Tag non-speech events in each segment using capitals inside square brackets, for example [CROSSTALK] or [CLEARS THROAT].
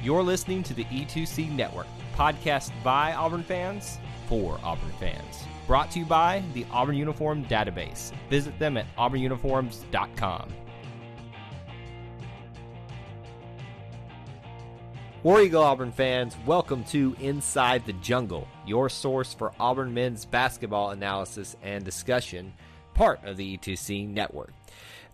You're listening to the E2C Network, podcast by Auburn fans for Auburn fans. Brought to you by the Auburn Uniform Database. Visit them at auburnuniforms.com. War Eagle Auburn fans, welcome to Inside the Jungle, your source for Auburn men's basketball analysis and discussion, part of the E2C network.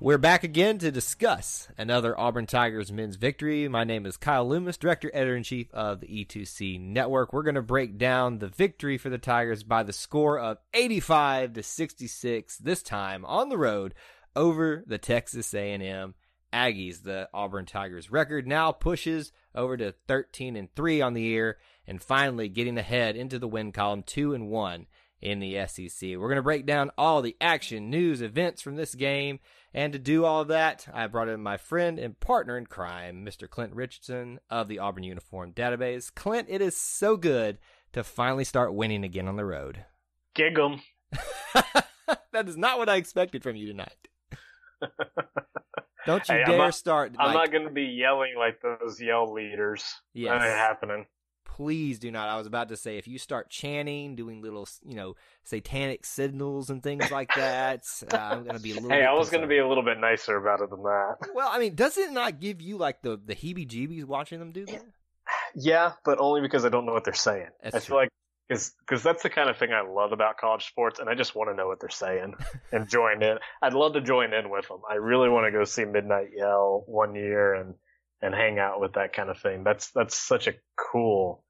We're back again to discuss another Auburn Tigers men's victory. My name is Kyle Loomis, Director, Editor in Chief of the E2C Network. We're going to break down the victory for the Tigers by the score of 85 to 66, this time on the road over the Texas A&M Aggies. The Auburn Tigers record now pushes over to 13 and 3 on the year and finally getting ahead into the win column 2 and 1 in the SEC. We're going to break down all the action, news, events from this game. And to do all that, I brought in my friend and partner in crime, Mr. Clint Richardson of the Auburn Uniform Database. Clint, it is so good to finally start winning again on the road. Gig 'em. [LAUGHS] that is not what I expected from you tonight. [LAUGHS] Don't you Hey, I'm dare not- start. I'm like, not going to be yelling like those yell leaders. Yes. That ain't happening. Please do not. I was about to say if you start chanting, doing little, you know, satanic signals and things like [LAUGHS] that, uh, I'm going to be a little. Hey, bit I was going to be a little bit nicer about it than that. Well, I mean, does it not give you like the the heebie-jeebies watching them do that? Yeah, but only because I don't know what they're saying. That's I true. feel like because that's the kind of thing I love about college sports, and I just want to know what they're saying [LAUGHS] and join in. I'd love to join in with them. I really want to go see Midnight Yell one year and and hang out with that kind of thing. That's that's such a cool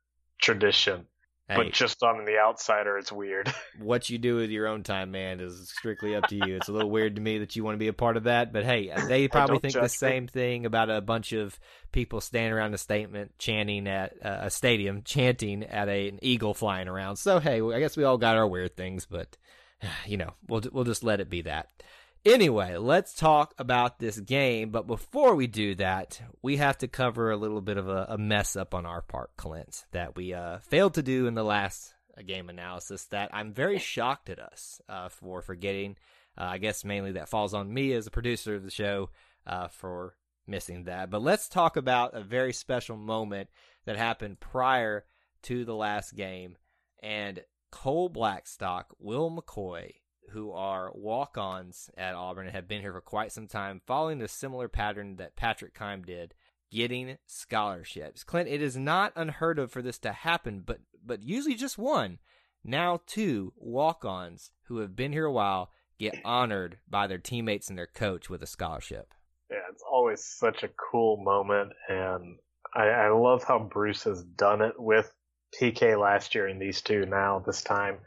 tradition. Hey, But just on the outsider, it's weird. [LAUGHS] what you do with your own time, man, is strictly up to you. It's a little weird to me that you want to be a part of that, but hey, they [LAUGHS] probably think the me. same thing about a bunch of people standing around a statement, chanting at uh, a stadium, chanting at a, an eagle flying around. So hey, I guess we all got our weird things, but [SIGHS] you know, we'll we'll just let it be that. Anyway, let's talk about this game. But before we do that, we have to cover a little bit of a, a mess up on our part, Clint, that we uh, failed to do in the last uh, game analysis. That I'm very shocked at us uh, for forgetting. Uh, I guess mainly that falls on me as a producer of the show uh, for missing that. But let's talk about a very special moment that happened prior to the last game. And Cole Blackstock, Will McCoy, who are walk ons at Auburn and have been here for quite some time, following a similar pattern that Patrick Kime did, getting scholarships. Clint, it is not unheard of for this to happen, but but usually just one. Now two walk ons who have been here a while get honored by their teammates and their coach with a scholarship. Yeah, it's always such a cool moment, and I, I love how Bruce has done it with PK last year and these two now this time.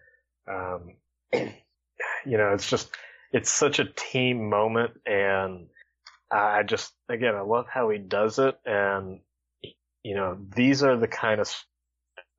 Um, [CLEARS THROAT] you know, it's just it's such a team moment, and I just again I love how he does it, and you know these are the kind of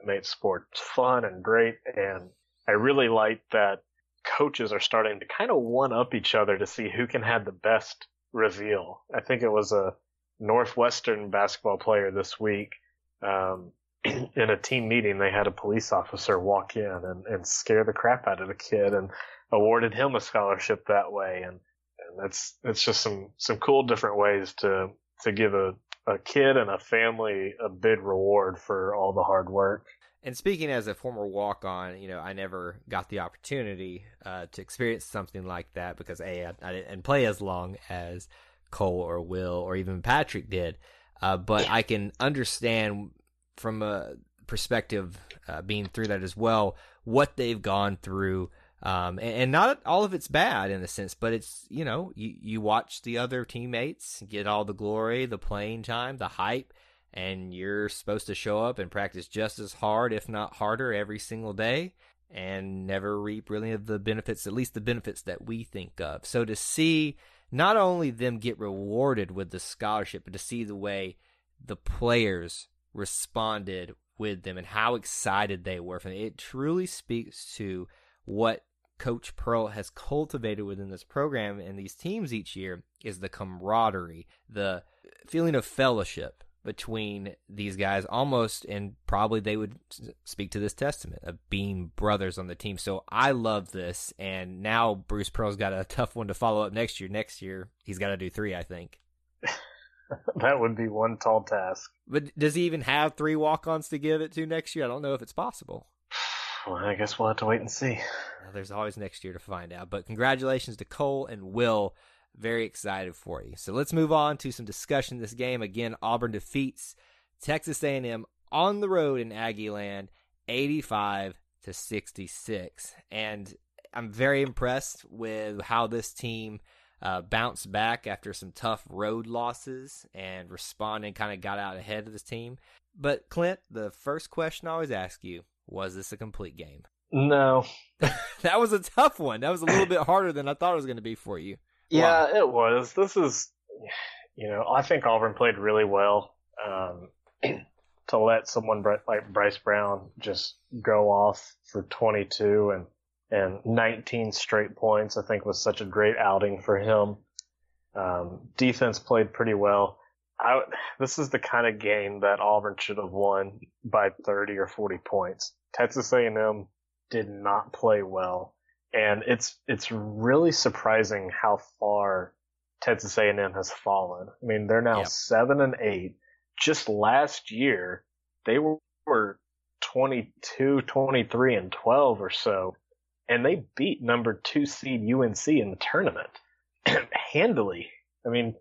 made sports fun and great, and I really like that coaches are starting to kind of one up each other to see who can have the best reveal. I think it was a Northwestern basketball player this week. Um, [CLEARS THROAT] in a team meeting, they had a police officer walk in and, and scare the crap out of the kid and awarded him a scholarship that way. And, and that's, it's just some, some cool different ways to, to give a, a kid and a family a big reward for all the hard work. And speaking as a former walk on, you know, I never got the opportunity uh, to experience something like that because A, I, I didn't play as long as Cole or Will or even Patrick did. Uh, but I can understand from a perspective uh, being through that as well what they've gone through. Um, and, and not all of it's bad in a sense, but it's, you know, you, you watch the other teammates get all the glory, the playing time, the hype and you're supposed to show up and practice just as hard, if not harder, every single day and never reap really the benefits, at least the benefits that we think of. So to see not only them get rewarded with the scholarship, but to see the way the players responded with them and how excited they were from it, it truly speaks to what Coach Pearl has cultivated within this program and these teams each year is the camaraderie, the feeling of fellowship between these guys almost and probably they would speak to this testament of being brothers on the team so i love this and now bruce pearl's got a [LAUGHS] tough one to follow up next year next year he's got to do three i think [LAUGHS] that would be one tall task. But does he even have three walk-ons to give it to next year? I don't know if it's possible. Well, I guess we'll have to wait and see. There's always next year to find out. But congratulations to Cole and Will. Very excited for you. So let's move on to some discussion this game. Again, Auburn defeats Texas A&M on the road in Aggieland, 85 to 66. And I'm very impressed with how this team uh, bounced back after some tough road losses and responded, kind of got out ahead of this team. But Clint, the first question I always ask you was this a complete game? [LAUGHS] No. that was a tough one. That was a little bit harder than I thought it was going to be for you. Yeah, wow. it was. This is, you know, I think Auburn played really well. Um, [CLEARS THROAT] to let someone like Bryce Brown just go off for 22 and and 19 straight points, I think was such a great outing for him. Um, defense played pretty well. I, this is the kind of game that Auburn should have won by 30 or 40 points. Texas A&M did not play well, and it's it's really surprising how far Texas A&M has fallen. I mean, they're now yep. seven and eight. Just last year, they were, were 22, 23, and 12 or so, and they beat number two seed UNC in the tournament [CLEARS THROAT] handily. I mean,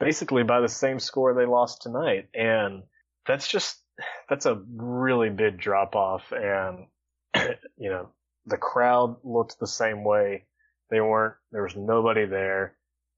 basically by the same score they lost tonight, and that's just that's a really big drop off, and [CLEARS THROAT] you know, the crowd looked the same way. They weren't, there was nobody there.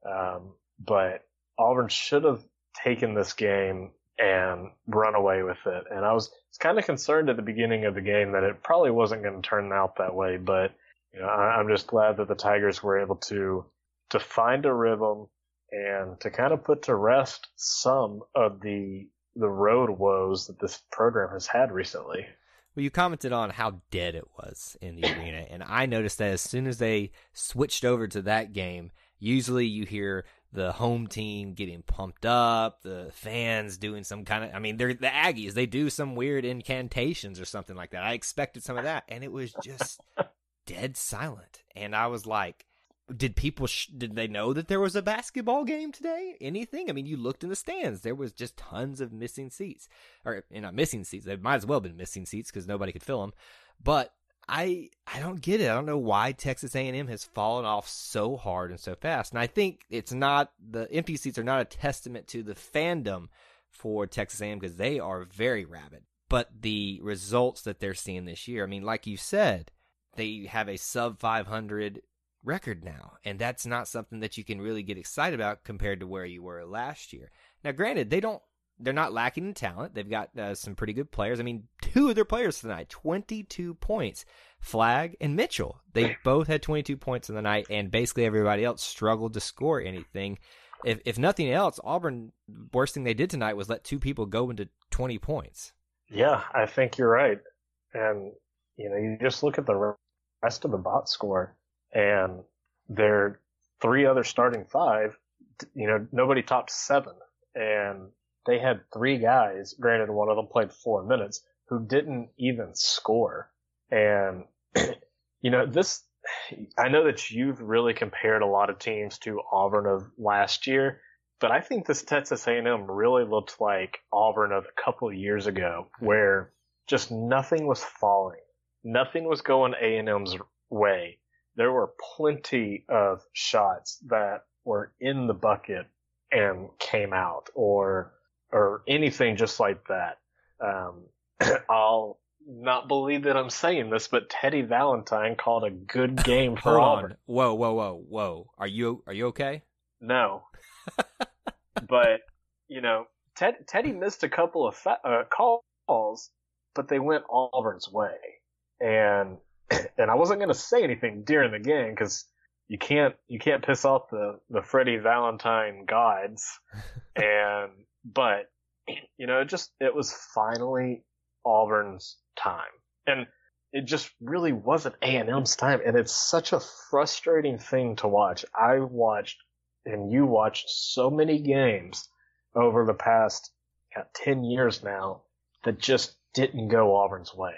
Um, but Auburn should have taken this game and run away with it. And I was, was kind of concerned at the beginning of the game that it probably wasn't going to turn out that way. But, you know, I, I'm just glad that the Tigers were able to, to find a rhythm and to kind of put to rest some of the, the road woes that this program has had recently. Well, you commented on how dead it was in the [COUGHS] arena, and I noticed that as soon as they switched over to that game, usually you hear the home team getting pumped up, the fans doing some kind of I mean, they're the Aggies, they do some weird incantations or something like that. I expected some of that, and it was just [LAUGHS] dead silent. And I was like, did people sh- did they know that there was a basketball game today? Anything? I mean you looked in the stands. There was just tons of missing seats. Or eh, you know missing seats. They might as well have been missing seats because nobody could fill them but i i don't get it. I don't know why texas a&m has fallen off so hard and so fast. And i think it's not the empty seats are not a testament to the fandom for texas a&m because they are very rabid. But the results that they're seeing this year i mean like you said they have a sub 500 record now. And that's not something that you can really get excited about compared to where you were last year. Now, granted, they don't. They're not lacking in talent. They've got uh, some pretty good players. I mean, two of their players tonight, 22 points. Flagg and Mitchell. They both had 22 points in the night, and basically everybody else struggled to score anything. If, if nothing else, Auburn, worst thing they did tonight was let two people go into 20 points. Yeah, I think you're right. And, you know, you just look at the rest of the box score and their three other starting five, you know, nobody topped seven. And they had three guys, granted one of them played four minutes, who didn't even score. And, [CLEARS THROAT] you know, this, I know that you've really compared a lot of teams to Auburn of last year, but I think this Texas A&M really looked like Auburn of a couple of years ago, where just nothing was falling, nothing was going A&M's way, there were plenty of shots that were in the bucket and came out or or anything just like that. Um, [CLEARS THROAT] I'll not believe that I'm saying this, but Teddy Valentine called a good [LAUGHS] game for Auburn. Whoa, whoa, whoa, whoa! Are you are you okay? No, [LAUGHS] but you know, Ted, Teddy missed a couple of fa- uh, calls, but they went Auburn's way, and [COUGHS] and I wasn't going to say anything during the game because you can't you can't piss off the the Teddy Valentine gods, [LAUGHS] and but you know it just it was finally Auburn's time, and it just really wasn't A and M's time, and it's such a frustrating thing to watch. I watched and you watched so many games over the past ten years now that just didn't go Auburn's way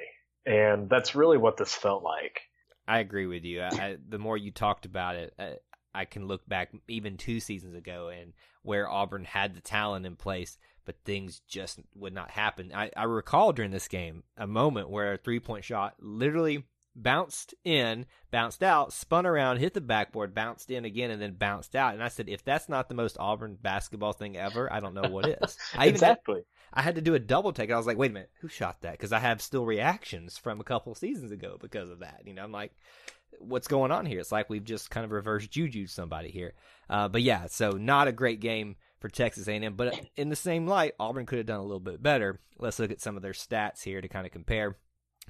and that's really what this felt like. I agree with you. I, the more you talked about it, I, I can look back even two seasons ago and where Auburn had the talent in place, but things just would not happen. I, I recall during this game a moment where a three point shot literally bounced in, bounced out, spun around, hit the backboard, bounced in again, and then bounced out. And I said, if that's not the most Auburn basketball thing ever, I don't know what is. I exactly. Had, I had to do a double take. I was like, wait a minute, who shot that? Because I have still reactions from a couple seasons ago because of that. You know, I'm like, what's going on here? It's like we've just kind of reversed juju somebody here. Uh, but yeah, so not a great game for Texas A&M. But in the same light, Auburn could have done a little bit better. Let's look at some of their stats here to kind of compare.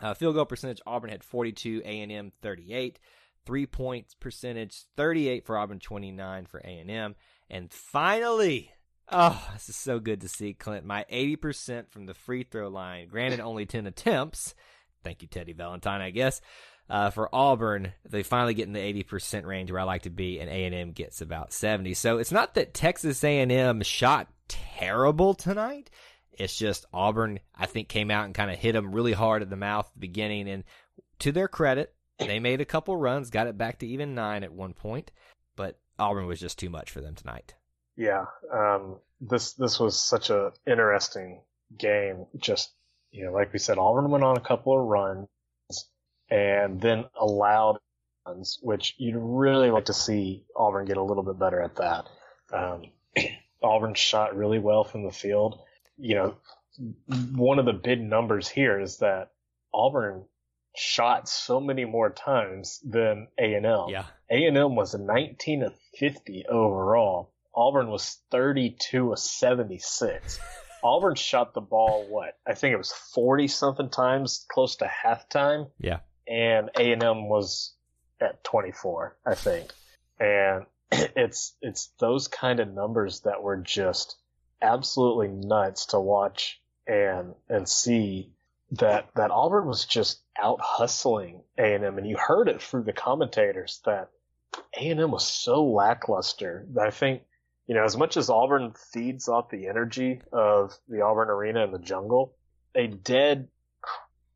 Uh, field goal percentage, Auburn had 42, A&M 38. Three points percentage, 38 for Auburn, 29 for A&M. And finally, oh, this is so good to see, Clint. My 80% from the free throw line. Granted, only 10 attempts. Thank you, Teddy Valentine, I guess. Uh, for Auburn, they finally get in the 80% range where I like to be, and A&M gets about 70. So it's not that Texas A&M shot terrible tonight. It's just Auburn, I think, came out and kind of hit them really hard at the mouth at the beginning. And to their credit, they made a couple runs, got it back to even nine at one point, but Auburn was just too much for them tonight. Yeah, um, this this was such a interesting game. Just you know, like we said, Auburn went on a couple of runs and then allowed runs, which you'd really like to see Auburn get a little bit better at that. Um, [CLEARS THROAT] Auburn shot really well from the field you know, one of the big numbers here is that Auburn shot so many more times than A&M. Yeah. A&M was 19 of 50 overall. Auburn was 32 of 76. [LAUGHS] Auburn shot the ball what? I think it was 40 something times close to halftime. Yeah. And A&M was at 24, I think. And [CLEARS THROAT] it's it's those kind of numbers that were just absolutely nuts to watch and and see that that Auburn was just out hustling A and you heard it through the commentators that A and M was so lackluster that I think you know as much as Auburn feeds off the energy of the Auburn Arena and the jungle, a dead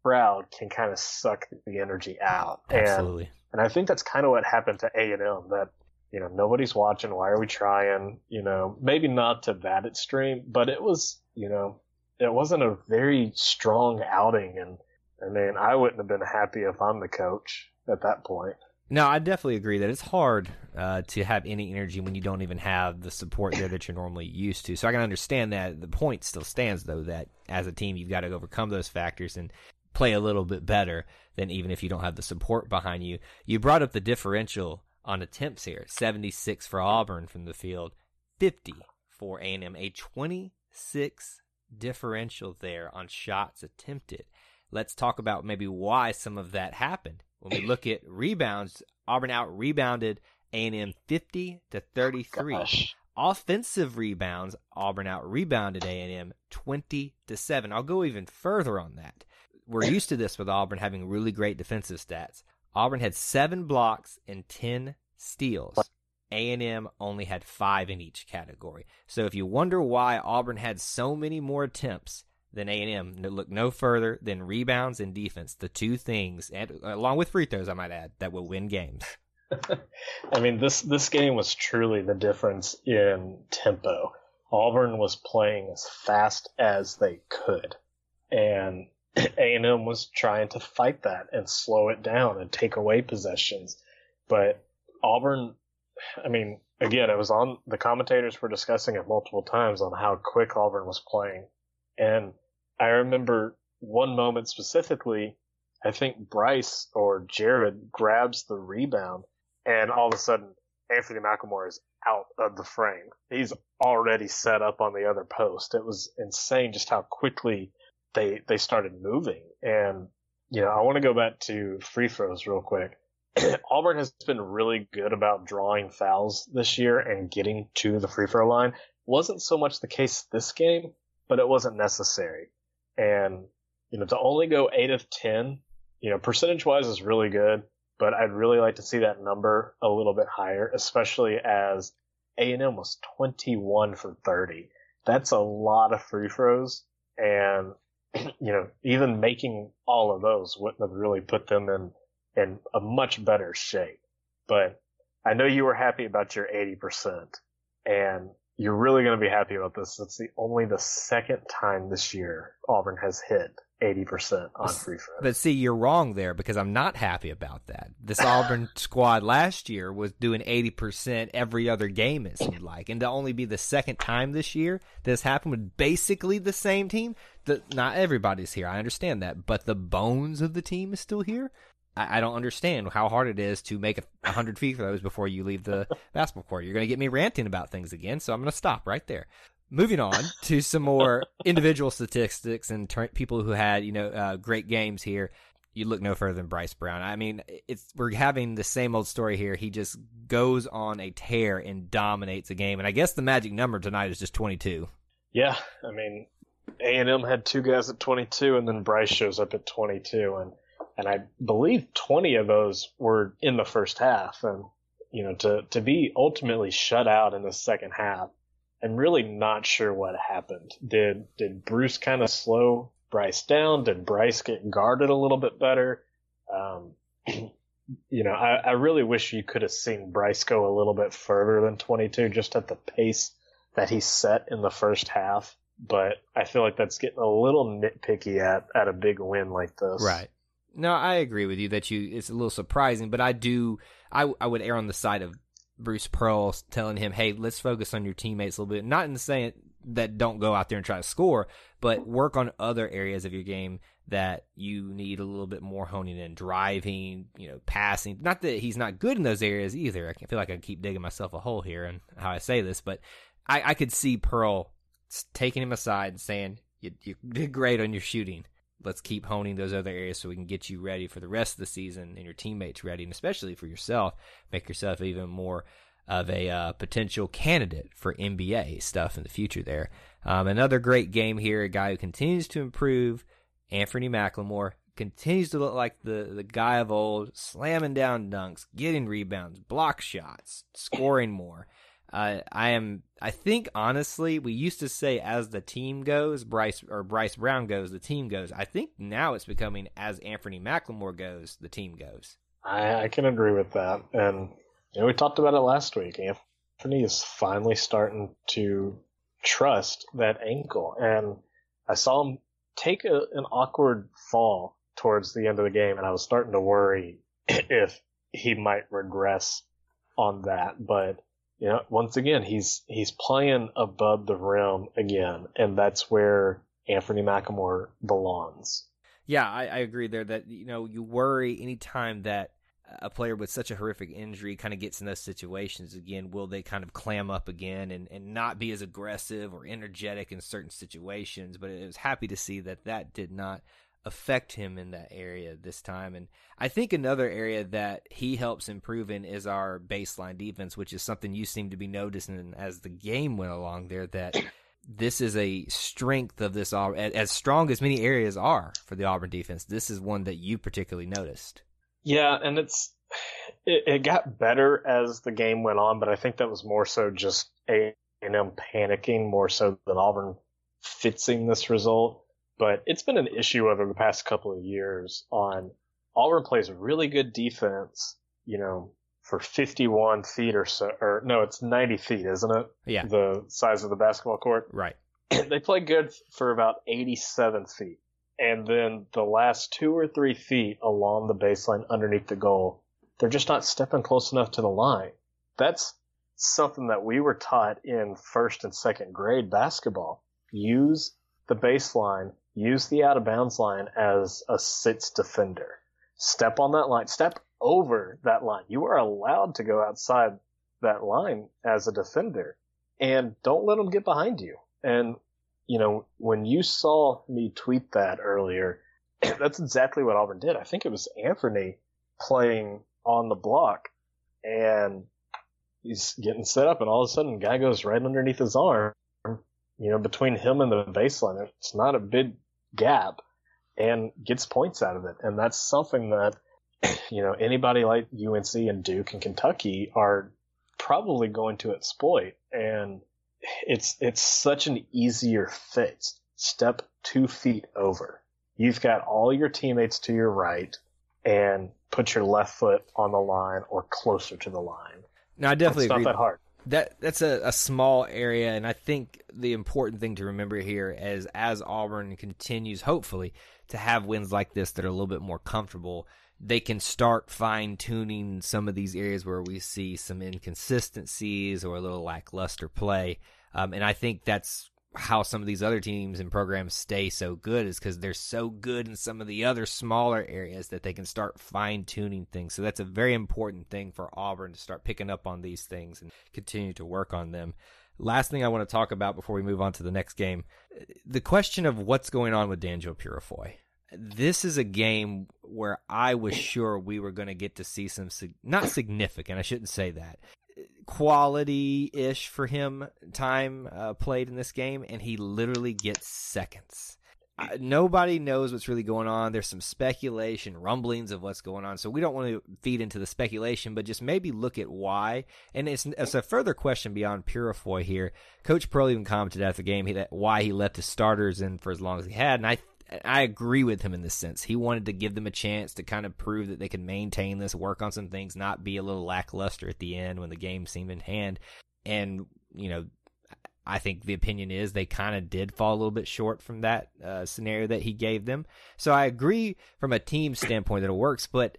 crowd can kind of suck the energy out. Absolutely. And, and I think that's kind of what happened to A and M. That you know, nobody's watching. Why are we trying? You know, maybe not to that extreme, but it was, you know, it wasn't a very strong outing. And I mean, I wouldn't have been happy if I'm the coach at that point. No, I definitely agree that it's hard uh, to have any energy when you don't even have the support there that you're normally used to. So I can understand that. The point still stands, though, that as a team, you've got to overcome those factors and play a little bit better than even if you don't have the support behind you. You brought up the differential on attempts here. 76 for Auburn from the field, 50 for A&M, a 26 differential there on shots attempted. Let's talk about maybe why some of that happened. When we look at rebounds, Auburn out rebounded A&M 50 to 33. Oh, Offensive rebounds, Auburn out rebounded A&M 20 to 7. I'll go even further on that. We're used to this with Auburn having really great defensive stats. Auburn had seven blocks and 10 steals. A&M only had five in each category. So if you wonder why Auburn had so many more attempts than A&M, look no further than rebounds and defense, the two things, and along with free throws, I might add, that will win games. [LAUGHS] I mean, this this game was truly the difference in tempo. Auburn was playing as fast as they could, and [CLEARS THROAT] a&M was trying to fight that and slow it down and take away possessions. But Auburn, I mean, again, it was on the commentators were discussing it multiple times on how quick Auburn was playing. And I remember one moment specifically, I think Bryce or Jared grabs the rebound and all of a sudden Anfernee McLemore is out of the frame. He's already set up on the other post. It was insane just how quickly they they started moving. And you know, I want to go back to free throws real quick. [CLEARS THROAT] Auburn has been really good about drawing fouls this year and getting to the free throw line. Wasn't so much the case this game, but it wasn't necessary. And you know, to only go eight of ten, you know, percentage wise is really good, but I'd really like to see that number a little bit higher, especially as A&M was 21 for 30. That's a lot of free throws, and [CLEARS THROAT] you know, even making all of those wouldn't have really put them in in a much better shape. But I know you were happy about your 80%, and you're really going to be happy about this. It's the only the second time this year Auburn has hit 80% on free throws. But see, you're wrong there because I'm not happy about that. This [LAUGHS] Auburn squad last year was doing 80% every other game, it seemed like. And to only be the second time this year this happened with basically the same team, the, not everybody's here. I understand that. But the bones of the team is still here. I, I don't understand how hard it is to make a 100 free throws before you leave the [LAUGHS] basketball court. You're going to get me ranting about things again, so I'm going to stop right there moving on to some more [LAUGHS] individual statistics and ter- people who had you know uh, great games here. You look no further than Bryce Brown. I mean, it's we're having the same old story here. He just goes on a tear and dominates a game. And I guess the magic number tonight is just 22. Yeah, I mean, A and M had two guys at 22, and then Bryce shows up at 22, and and I believe 20 of those were in the first half. And you know, to to be ultimately shut out in the second half I'm really not sure what happened. Did did Bruce kind of slow Bryce down? Did Bryce get guarded a little bit better? Um, [CLEARS THROAT] you know, I, I really wish you could have seen Bryce go a little bit further than 22, just at the pace that he set in the first half. But I feel like that's getting a little nitpicky at at a big win like this. Right. No, I agree with you that you it's a little surprising, but I do I I would err on the side of Bruce Pearl telling him, "Hey, let's focus on your teammates a little bit." Not in saying that don't go out there and try to score, but work on other areas of your game that you need a little bit more honing in, driving, you know, passing. Not that he's not good in those areas either. I feel like I keep digging myself a hole here and how I say this, but I, I could see Pearl taking him aside and saying, "You, you did great on your shooting." Let's keep honing those other areas so we can get you ready for the rest of the season and your teammates ready, and especially for yourself, make yourself even more of a uh, potential candidate for NBA stuff in the future. There, um, another great game here. A guy who continues to improve, Anfernee McLemore continues to look like the the guy of old, slamming down dunks, getting rebounds, block shots, scoring more. Uh, I am. I think honestly, we used to say as the team goes, Bryce or Bryce Brown goes, the team goes. I think now it's becoming as Anfernee McLemore goes, the team goes. I, I can agree with that, and you know, we talked about it last week. Anthony is finally starting to trust that ankle, and I saw him take a, an awkward fall towards the end of the game, and I was starting to worry [CLEARS THROAT] if he might regress on that, but you know, once again, he's he's playing above the rim again, and that's where Anfernee McLemore belongs. Yeah, I, I agree there. That you know, you worry anytime that a player with such a horrific injury kind of gets in those situations again. Will they kind of clam up again and, and not be as aggressive or energetic in certain situations? But it was happy to see that that did not affect him in that area this time. And I think another area that he helps improve in is our baseline defense, which is something you seem to be noticing as the game went along there that [CLEARS THROAT] this is a strength of this as strong as many areas are for the Auburn defense. This is one that you particularly noticed. Yeah, and it's it, it got better as the game went on, but I think that was more so just A and M panicking more so than Auburn fixing this result but it's been an issue over the past couple of years on Auburn plays really good defense, you know, for 51 feet or so, or no, it's 90 feet, isn't it? Yeah. The size of the basketball court. Right. [CLEARS THROAT] they play good for about 87 feet. And then the last two or three feet along the baseline underneath the goal, they're just not stepping close enough to the line. That's something that we were taught in first and second grade basketball. Use the baseline use the out of bounds line as a sits defender. Step on that line. Step over that line. You are allowed to go outside that line as a defender and don't let them get behind you. And, you know, when you saw me tweet that earlier, [CLEARS THROAT] that's exactly what Auburn did. I think it was Anthony playing on the block and he's getting set up and all of a sudden guy goes right underneath his arm you know, between him and the baseline, it's not a big gap and gets points out of it. And that's something that, [CLEARS THROAT] you know, anybody like UNC and Duke and Kentucky are probably going to exploit. And it's, it's such an easier fix. Step two feet over. You've got all your teammates to your right and put your left foot on the line or closer to the line. No, I definitely it's agree. not that hard. That that's a, a small area, and I think the important thing to remember here is as Auburn continues, hopefully, to have wins like this that are a little bit more comfortable, they can start fine tuning some of these areas where we see some inconsistencies or a little lackluster play. Um, and I think that's how some of these other teams and programs stay so good is because they're so good in some of the other smaller areas that they can start fine tuning things. So that's a very important thing for Auburn to start picking up on these things and continue to work on them. Last thing I want to talk about before we move on to the next game the question of what's going on with Danjel Purifoy. This is a game where I was sure we were going to get to see some, not significant, I shouldn't say that, quality ish for him time uh, played in this game, and he literally gets seconds. Nobody knows what's really going on. There's some speculation, rumblings of what's going on. So we don't want to feed into the speculation, but just maybe look at why. And it's, it's a further question beyond Purifoy here. Coach Pearl even commented after the game that why he left his starters in for as long as he had, and I I agree with him in this sense. He wanted to give them a chance to kind of prove that they could maintain this, work on some things, not be a little lackluster at the end when the game seemed in hand. And, you know, I think the opinion is they kind of did fall a little bit short from that uh, scenario that he gave them. So I agree from a team standpoint that it works, but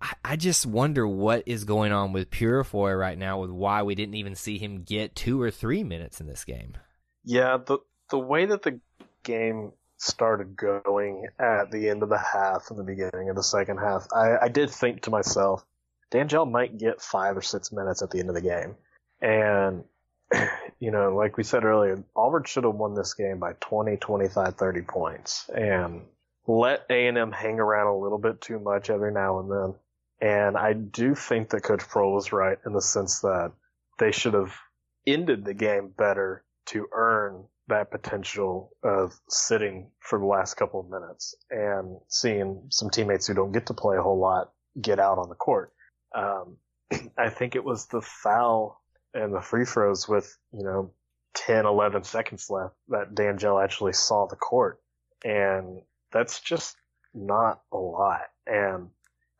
I, I just wonder what is going on with Purifoy right now with why we didn't even see him get two or three minutes in this game. Yeah, the the way that the game started going at the end of the half and the beginning of the second half, I, I did think to myself, Danjel might get five or six minutes at the end of the game. And, [CLEARS THROAT] you know, like we said earlier, Auburn should have won this game by 20, 25, 30 points and let A&M hang around a little bit too much every now and then. And I do think that Coach Pearl was right in the sense that they should have ended the game better to earn that potential of sitting for the last couple of minutes and seeing some teammates who don't get to play a whole lot get out on the court. Um, [CLEARS THROAT] I think it was the foul and the free throws with, you know, 10, 11 seconds left that Danjel actually saw the court. And that's just not a lot. And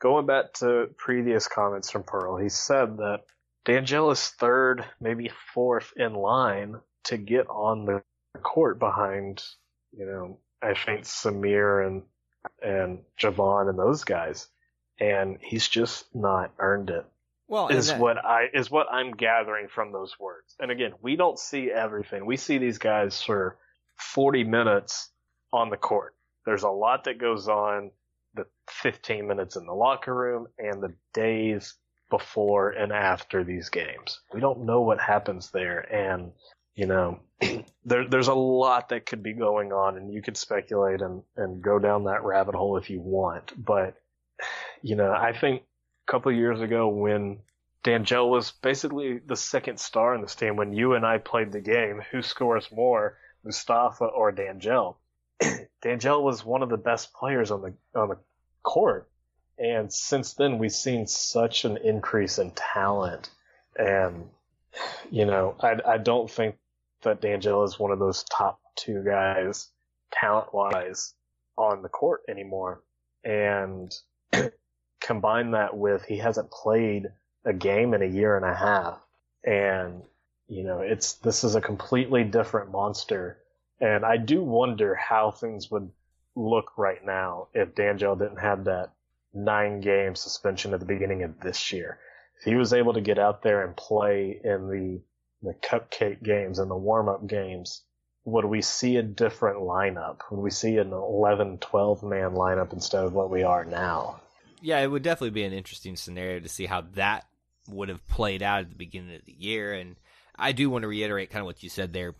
going back to previous comments from Pearl, he said that Danjel is third, maybe fourth in line to get on the court behind, you know, I think Samir and and Javon and those guys, and he's just not earned it. Well, is that, what I is what I'm gathering from those words. And again, we don't see everything. We see these guys for 40 minutes on the court. There's a lot that goes on the 15 minutes in the locker room and the days before and after these games. We don't know what happens there and you know, [CLEARS THROAT] there, there's a lot that could be going on, and you could speculate and, and go down that rabbit hole if you want. But, you know, I think a couple years ago when Danjel was basically the second star in this team, when you and I played the game, who scores more, Mustafa or Danjel? [CLEARS THROAT] Danjel was one of the best players on the on the court, and since then we've seen such an increase in talent, and you know, I I don't think that Danjel is one of those top two guys, talent wise, on the court anymore. And [CLEARS THROAT] combine that with he hasn't played a game in a year and a half. And, you know, it's, this is a completely different monster. And I do wonder how things would look right now if Danjel didn't have that nine game suspension at the beginning of this year. If he was able to get out there and play in the the cupcake games and the warm up games, would we see a different lineup? Would we see an 11, 12 man lineup instead of what we are now? Yeah, it would definitely be an interesting scenario to see how that would have played out at the beginning of the year. And I do want to reiterate kind of what you said there.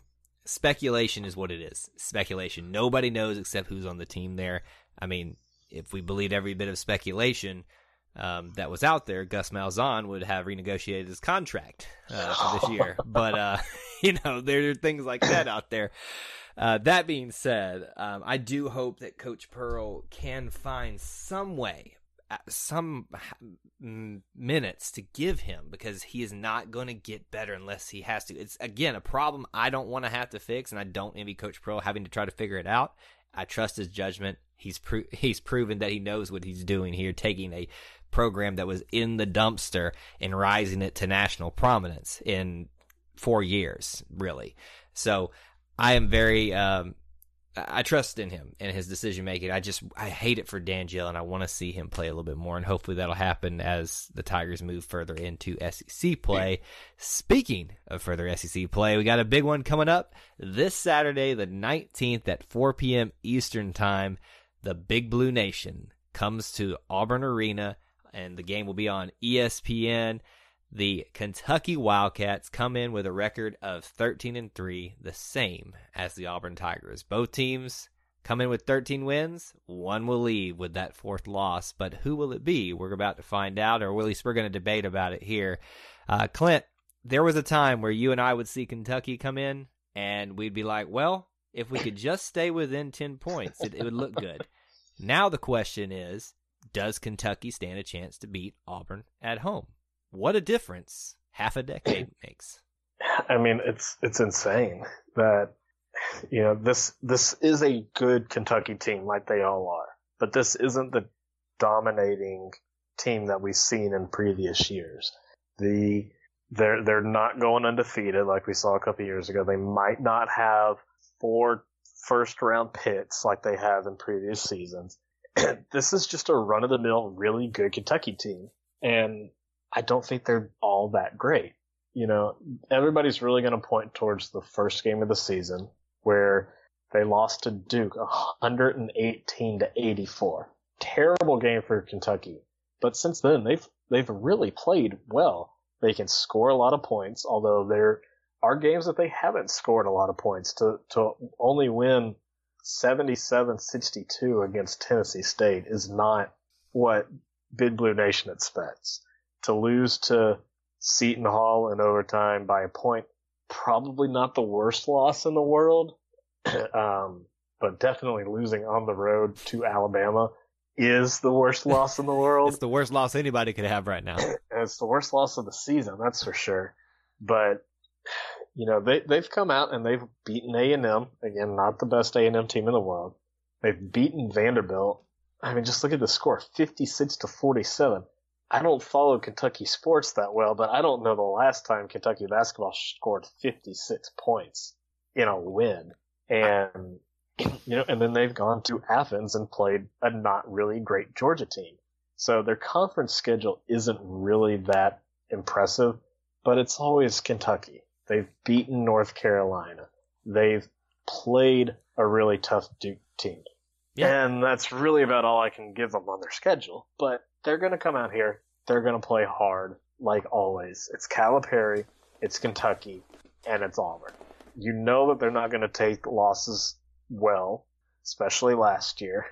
Speculation is what it is. Speculation. Nobody knows except who's on the team there. I mean, if we believed every bit of speculation, um, that was out there, Gus Malzahn would have renegotiated his contract uh, for this [LAUGHS] year. but uh, [LAUGHS] you know, there are things like that out there. Uh, that being said, um, I do hope that Coach Pearl can find some way, uh, some minutes to give him because he is not going to get better unless he has to. It's again a problem I don't want to have to fix, and I don't envy Coach Pearl having to try to figure it out. I trust his judgment. He's pro- [LAUGHS] he's proven that he knows what he's doing here, taking a program that was in the dumpster and rising it to national prominence in four years, really. So I am very um, I trust in him and his decision making. I just I hate it for Danjel, and I want to see him play a little bit more, and hopefully that'll happen as the Tigers move further into SEC play. Speaking of further SEC play, we got a big one coming up this Saturday, the 19th at 4 p.m. Eastern Time. The Big Blue Nation comes to Auburn Arena, and the game will be on ESPN. The Kentucky Wildcats come in with a record of 13 and 3, the same as the Auburn Tigers. Both teams come in with 13 wins. One will leave with that fourth loss, but who will it be? We're about to find out, or at least we're going to debate about it here. Uh, Clint, there was a time where you and I would see Kentucky come in, and we'd be like, well, if we could just stay within 10 points, it, it would look good. Now the question is, does Kentucky stand a chance to beat Auburn at home? What a difference half a decade [CLEARS THROAT] makes. I mean, it's it's insane that you know this this is a good Kentucky team, like they all are, but this isn't the dominating team that we've seen in previous years. The they're they're not going undefeated like we saw a couple years ago. They might not have four first round picks like they have in previous seasons. [CLEARS THROAT] this is just a run of the mill, really good Kentucky team, and I don't think they're all that great. You know, everybody's really going to point towards the first game of the season where they lost to Duke 118 to 84. Terrible game for Kentucky. But since then, they've they've really played well. They can score a lot of points, although there are games that they haven't scored a lot of points to to only win 77-62 against Tennessee State is not what Big Blue Nation expects to lose to Seton Hall in overtime by a point, probably not the worst loss in the world, [CLEARS THROAT] um, but definitely losing on the road to Alabama is the worst loss in the [LAUGHS] world. it's the worst loss anybody could have right now. [CLEARS THROAT] it's the worst loss of the season, that's for sure. But you know they they've come out and they've beaten A and M again, not the best A and M team in the world. They've beaten Vanderbilt. I mean, just look at the score, fifty six to forty seven. I don't follow Kentucky sports that well, but I don't know the last time Kentucky basketball scored 56 points in a win. And, you know, and then they've gone to Athens and played a not really great Georgia team. So their conference schedule isn't really that impressive, but it's always Kentucky. They've beaten North Carolina. They've played a really tough Duke team. Yeah. And that's really about all I can give them on their schedule. But they're going to come out here. They're going to play hard, like always. It's Calipari, it's Kentucky, and it's Auburn. You know that they're not going to take losses well, especially last year.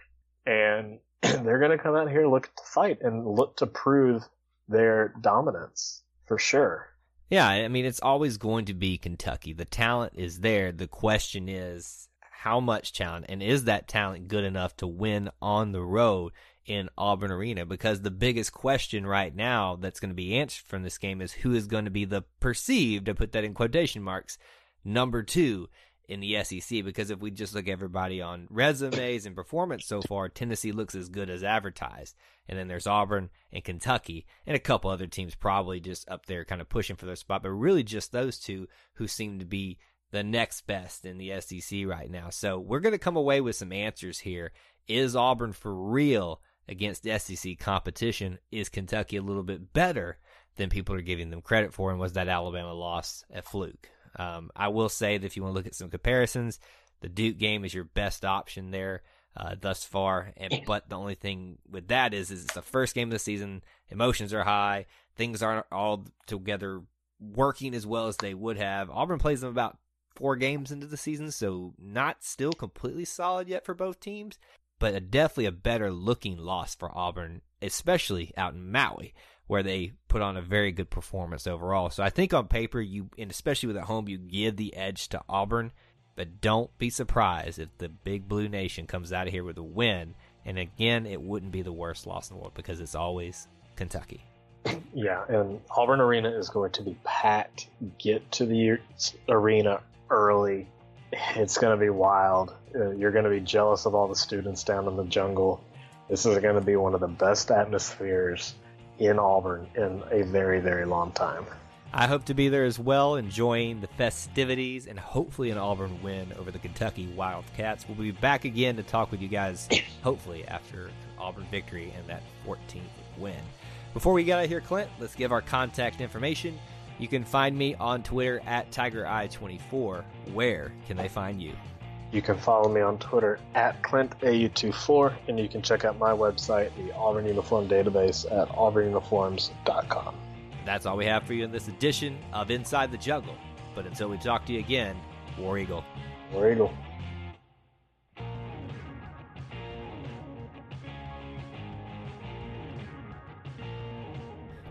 And [CLEARS THROAT] they're going to come out here look to fight and look to prove their dominance for sure. Yeah, I mean, it's always going to be Kentucky. The talent is there. The question is how much talent, and is that talent good enough to win on the road? In Auburn Arena because the biggest question right now that's going to be answered from this game is who is going to be the perceived, I put that in quotation marks, number two in the SEC. Because if we just look everybody on resumes and performance so far, Tennessee looks as good as advertised. And then there's Auburn and Kentucky and a couple other teams probably just up there kind of pushing for their spot, but really just those two who seem to be the next best in the SEC right now. So we're going to come away with some answers here. Is Auburn for real? Against SEC competition, is Kentucky a little bit better than people are giving them credit for? And was that Alabama loss a fluke? Um, I will say that if you want to look at some comparisons, the Duke game is your best option there uh, thus far. And but the only thing with that is, is it's the first game of the season. Emotions are high. Things aren't all together working as well as they would have. Auburn plays them about four games into the season, so not still completely solid yet for both teams but a, definitely a better looking loss for Auburn, especially out in Maui, where they put on a very good performance overall. So I think on paper, you and especially with at home, you give the edge to Auburn, but don't be surprised if the Big Blue Nation comes out of here with a win. And again, it wouldn't be the worst loss in the world because it's always Kentucky. Yeah, and Auburn Arena is going to be packed. Get to the arena early it's going to be wild. Uh, you're going to be jealous of all the students down in the jungle. This is going to be one of the best atmospheres in Auburn in a very, very long time. I hope to be there as well, enjoying the festivities and hopefully an Auburn win over the Kentucky Wildcats. We'll be back again to talk with you guys, [COUGHS] hopefully, after Auburn victory and that 14th win. Before we get out of here, Clint, let's give our contact information. You can find me on Twitter at TigerEye24. Where can they find you? You can follow me on Twitter at ClintAU24, and you can check out my website, the Auburn Uniform Database, at auburnuniforms.com. That's all we have for you in this edition of Inside the Jungle. But until we talk to you again, War Eagle. War Eagle.